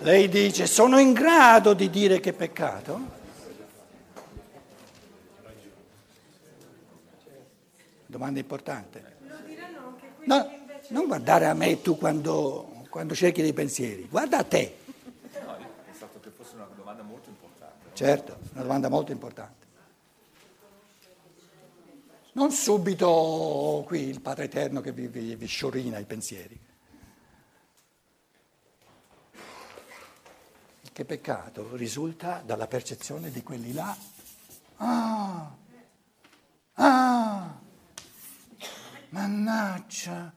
Lei dice, sono in grado di dire che è peccato? Domanda importante. No, non guardare a me tu quando, quando cerchi dei pensieri, guarda a te. No, io ho pensato che fosse una domanda molto importante. Certo, una domanda molto importante. Non subito qui il Padre Eterno che vi, vi, vi sciorina i pensieri. Che peccato risulta dalla percezione di quelli là. Ah, ah, mannaggia,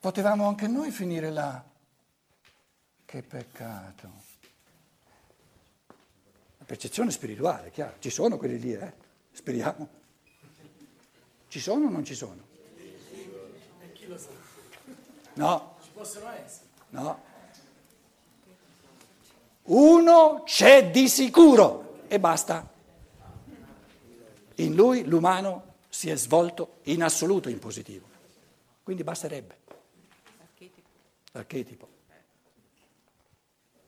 potevamo anche noi finire là. Che peccato. La percezione spirituale, chiaro, ci sono quelli lì, eh? Speriamo. Ci sono o non ci sono? No. Ci possono essere? No. Uno c'è di sicuro e basta. In lui l'umano si è svolto in assoluto in positivo. Quindi basterebbe. L'archetipo.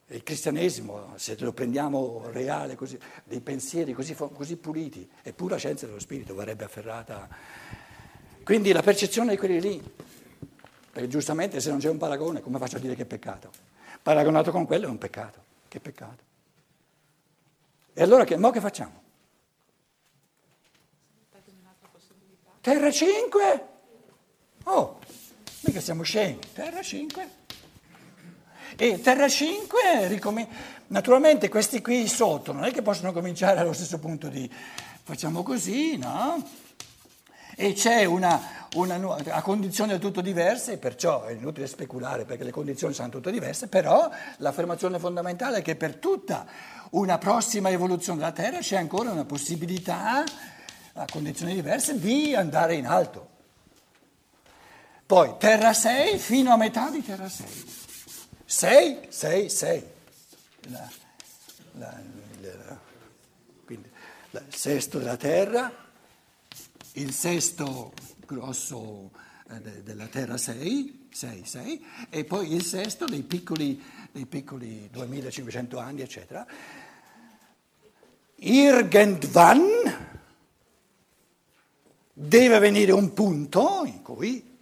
Il cristianesimo, se lo prendiamo reale, così, dei pensieri così, così puliti, è pura scienza dello spirito, verrebbe afferrata. Quindi la percezione di quelli lì, perché giustamente se non c'è un paragone, come faccio a dire che è peccato? Paragonato con quello è un peccato. Che peccato. E allora che, mo che facciamo? Terra 5? Oh, mica siamo scemi. Terra 5? E Terra 5, ricom- naturalmente questi qui sotto non è che possono cominciare allo stesso punto di facciamo così, no? E c'è una, una, a condizioni del tutto diverse, perciò è inutile speculare perché le condizioni sono tutte diverse, però l'affermazione fondamentale è che per tutta una prossima evoluzione della Terra c'è ancora una possibilità, a condizioni diverse, di andare in alto. Poi Terra 6 fino a metà di Terra 6. 6, 6, 6. La, la, la, quindi il sesto della Terra il sesto grosso eh, de, della Terra 6, 6, 6, e poi il sesto dei piccoli, dei piccoli 2500 anni, eccetera. Irgendwann deve venire un punto in cui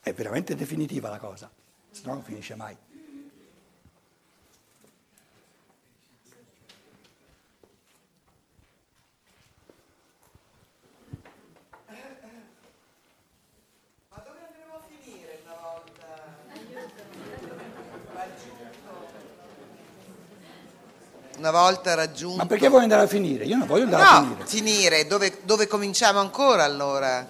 è veramente definitiva la cosa, se no non finisce mai. Una volta raggiunto... Ma perché vuoi andare a finire? Io non voglio andare no, a finire. finire, dove, dove cominciamo ancora allora?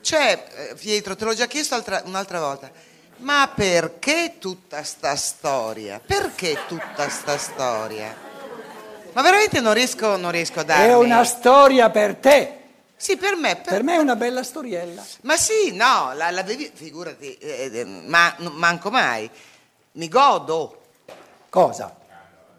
Cioè, Pietro, te l'ho già chiesto altra, un'altra volta, ma perché tutta sta storia? Perché tutta sta storia? Ma veramente non riesco, non riesco a darmi... È una storia per te. Sì, per me. Per... per me è una bella storiella. Ma sì, no, la, la devi... Figurati, eh, eh ma, manco mai. Mi godo. Cosa?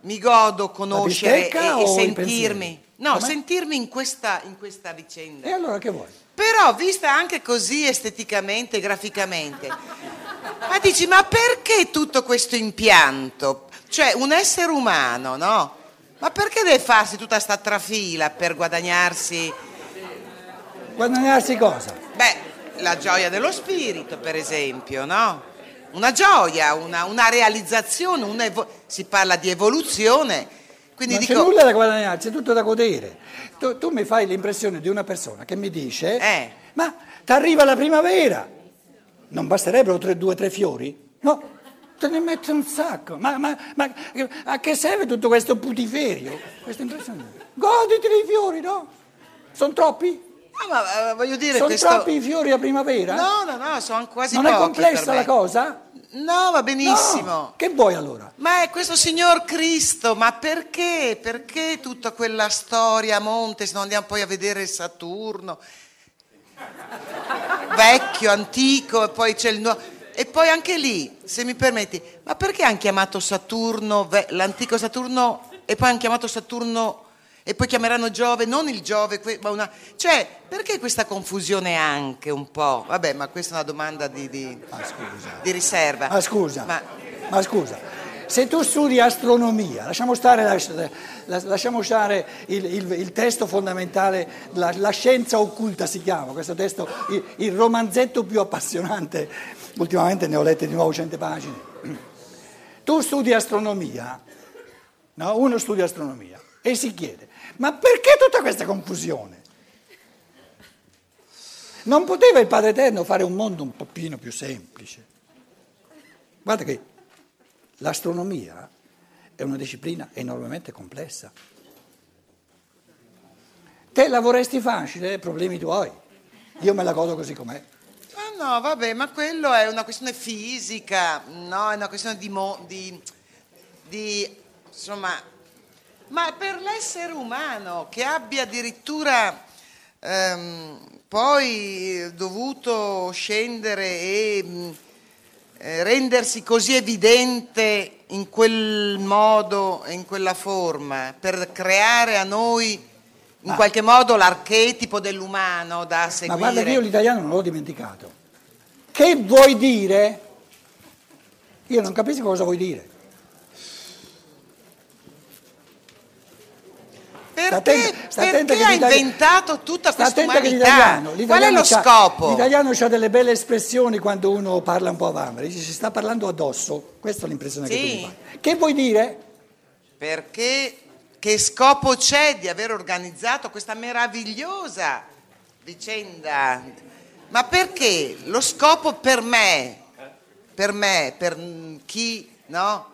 Mi godo conoscere e, e sentirmi. No, Com'è? sentirmi in questa, in questa vicenda. E allora che vuoi? Però, vista anche così esteticamente, graficamente, ma dici, ma perché tutto questo impianto? Cioè, un essere umano, no? Ma perché deve farsi tutta sta trafila per guadagnarsi... Guadagnarsi cosa? Beh, la gioia dello spirito, per esempio, no? Una gioia, una, una realizzazione, una evo- si parla di evoluzione. Quindi non dico, c'è nulla da guadagnare, c'è tutto da godere. Tu, tu, mi fai l'impressione di una persona che mi dice, eh. ma ti arriva la primavera, non basterebbero tre, due o tre fiori? No, te ne metti un sacco. Ma, ma, ma, a che serve tutto questo putiferio? Questa impressione. Goditi dei fiori, no? Sono troppi? No, ma uh, voglio dire Sono questo... troppi i fiori a primavera? No, no, no, sono quasi non Non è complessa la cosa? No, va benissimo. No. Che vuoi allora? Ma è questo signor Cristo, ma perché? Perché tutta quella storia a monte, se non andiamo poi a vedere Saturno? Vecchio, antico, e poi c'è il nuovo... E poi anche lì, se mi permetti, ma perché hanno chiamato Saturno, l'antico Saturno, e poi hanno chiamato Saturno e poi chiameranno Giove, non il Giove, ma una... Cioè, perché questa confusione anche un po'? Vabbè, ma questa è una domanda di, di, ah, di riserva. Ma scusa, ma... ma scusa, se tu studi astronomia, lasciamo stare, la- la- lasciamo stare il, il- il testo fondamentale, la, la scienza occulta si chiama, questo testo, il, il romanzetto più appassionante, ultimamente ne ho lette di nuovo 100 pagine. Tu studi astronomia, no? uno studia astronomia e si chiede, ma perché tutta questa confusione? Non poteva il Padre Eterno fare un mondo un pochino più semplice? Guarda che l'astronomia è una disciplina enormemente complessa. Te la vorresti facile, problemi tuoi. Io me la godo così com'è. Ma no, vabbè, ma quello è una questione fisica, no? È una questione di, mo- di, di insomma, ma per l'essere umano che abbia addirittura ehm, poi dovuto scendere e mh, eh, rendersi così evidente in quel modo e in quella forma, per creare a noi in qualche modo l'archetipo dell'umano da seguire. Ma guarda che io l'italiano non l'ho dimenticato. Che vuoi dire? Io non capisco cosa vuoi dire. Perché, sta attenta perché che ha inventato tutta Sta questa che umanità? Qual è lo scopo? L'italiano ha delle belle espressioni quando uno parla un po' avanti, dice si sta parlando addosso, questa è l'impressione che Sì. tu mi fai. Che vuoi dire? Perché che scopo c'è di aver organizzato questa meravigliosa vicenda? Ma perché? Lo scopo per me, per me, per chi, no?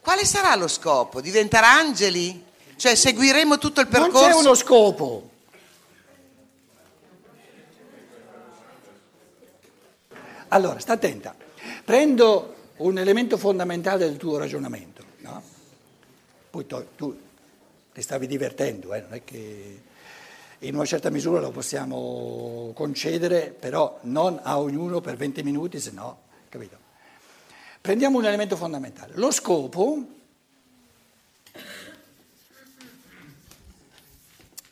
Quale sarà lo scopo? Diventare angeli? Cioè seguiremo tutto il Non percorso? c'è uno scopo. Allora, sta attenta. Prendo un elemento fondamentale del tuo ragionamento, no? Poi to- tu ti stavi divertendo, eh? non è che in una certa misura lo possiamo concedere, però non a ognuno per 20 minuti, se no, capito? Prendiamo un elemento fondamentale. Lo scopo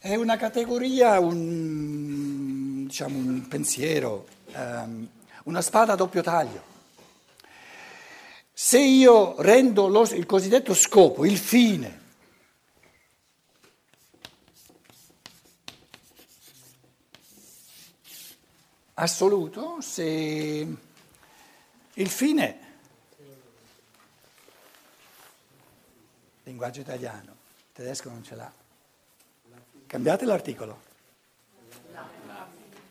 È una categoria, un, diciamo, un pensiero, ehm, una spada a doppio taglio. Se io rendo lo- il cosiddetto scopo, il fine, assoluto, se il fine, linguaggio italiano, tedesco non ce l'ha. Cambiate l'articolo.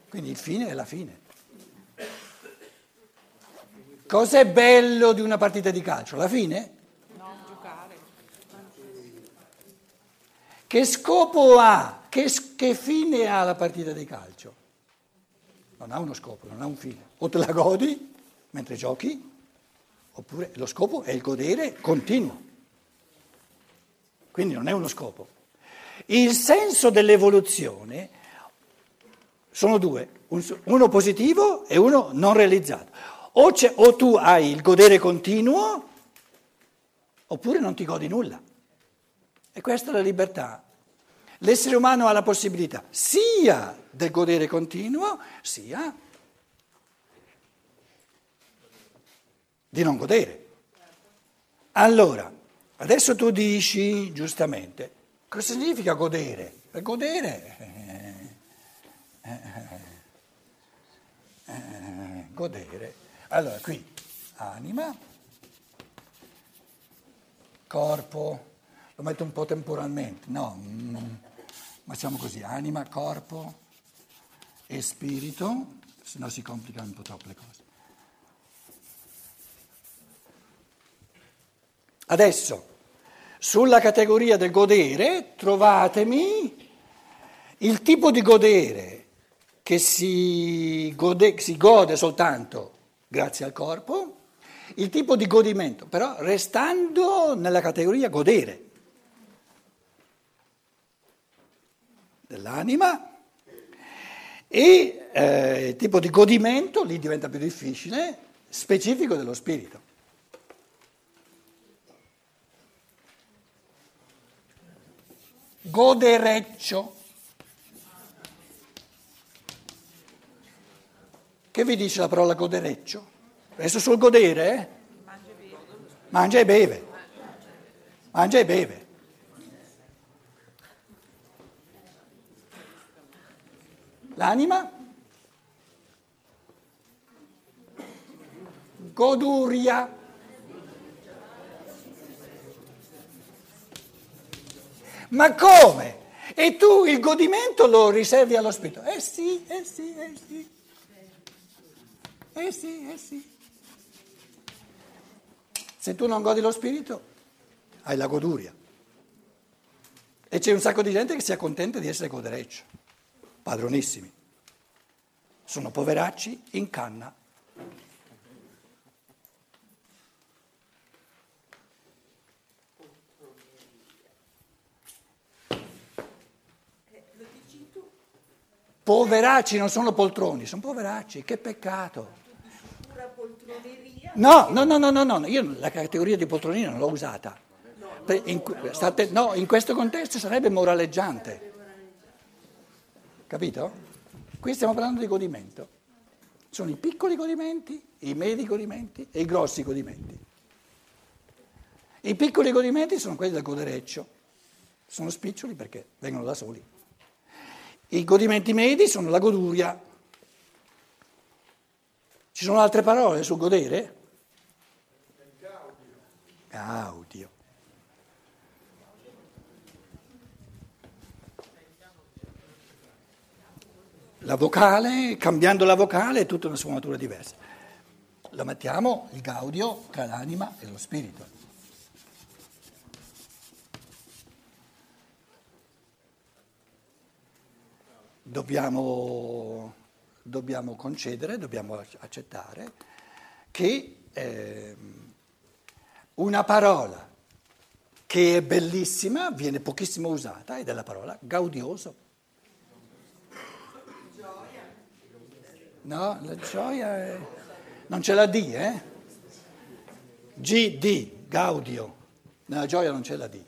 Quindi il fine è la fine. Cos'è bello di una partita di calcio? La fine? Che scopo ha? Che, che fine ha la partita di calcio? Non ha uno scopo, non ha un fine. O te la godi mentre giochi, oppure lo scopo è il godere continuo. Quindi non è uno scopo. Il senso dell'evoluzione sono due, un- uno positivo e uno non realizzato. O, o tu hai il godere continuo oppure non ti godi nulla. E questa è la libertà. L'essere umano ha la possibilità sia del godere continuo, sia di non godere. Allora, adesso tu dici giustamente, cosa significa godere? Per godere, eh, eh, godere. Allora, qui anima, corpo, lo metto un po' temporalmente, no, mm, facciamo così, anima, corpo e spirito, se no si complicano un po' troppo le cose. Adesso, sulla categoria del godere, trovatemi il tipo di godere che si gode, si gode soltanto grazie al corpo, il tipo di godimento, però restando nella categoria godere dell'anima e eh, il tipo di godimento, lì diventa più difficile, specifico dello spirito. Godereccio. Che vi dice la parola godereccio? Adesso sul godere, eh? Mangia e beve. mangia e beve. L'anima? Goduria. Ma come? E tu il godimento lo riservi allo spirito? Eh sì, eh sì, eh sì. Eh sì, eh sì. Se tu non godi lo spirito, hai la goduria. E c'è un sacco di gente che si accontenta di essere godereccio, padronissimi. Sono poveracci in canna. Poveracci non sono poltroni, sono poveracci, che peccato. No, no, no, no, no, no, io la categoria di poltronina non l'ho usata. In, state, no, in questo contesto sarebbe moraleggiante. Capito? Qui stiamo parlando di godimento. Sono i piccoli godimenti, i medi godimenti e i grossi godimenti. I piccoli godimenti sono quelli del godereccio. Sono spiccioli perché vengono da soli. I godimenti medi sono la goduria. Ci sono altre parole sul godere? Gaudio. La vocale, cambiando la vocale, è tutta una sfumatura diversa. Lo mettiamo il gaudio tra l'anima e lo spirito. Dobbiamo, dobbiamo concedere, dobbiamo accettare che eh, una parola che è bellissima viene pochissimo usata ed è la parola gaudioso. No, la gioia è... non c'è la D, eh? GD, gaudio. Nella gioia non c'è la D.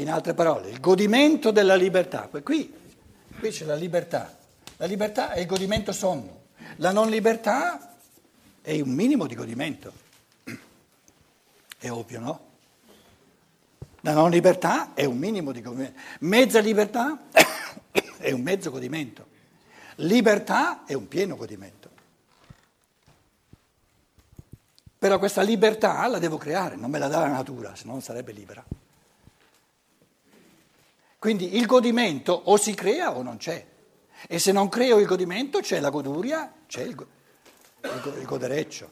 In altre parole, il godimento della libertà. Qui, qui c'è la libertà. La libertà è il godimento sommo. La non libertà è un minimo di godimento. È ovvio, no? La non libertà è un minimo di godimento. Mezza libertà è un mezzo godimento. Libertà è un pieno godimento. Però questa libertà la devo creare, non me la dà la natura, se no non sarebbe libera. Quindi il godimento o si crea o non c'è. E se non creo il godimento c'è la goduria, c'è il, il, il godereccio.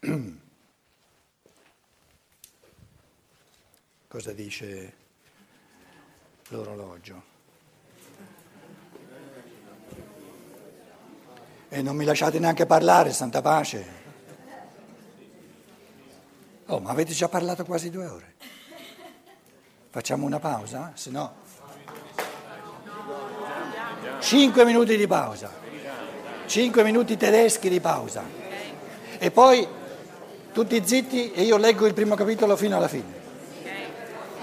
Cosa dice l'orologio? E non mi lasciate neanche parlare, santa pace. Oh, ma avete già parlato quasi due ore. Facciamo una pausa? Se no... Cinque minuti di pausa. Cinque minuti tedeschi di pausa. E poi tutti zitti e io leggo il primo capitolo fino alla fine.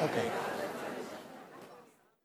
Ok.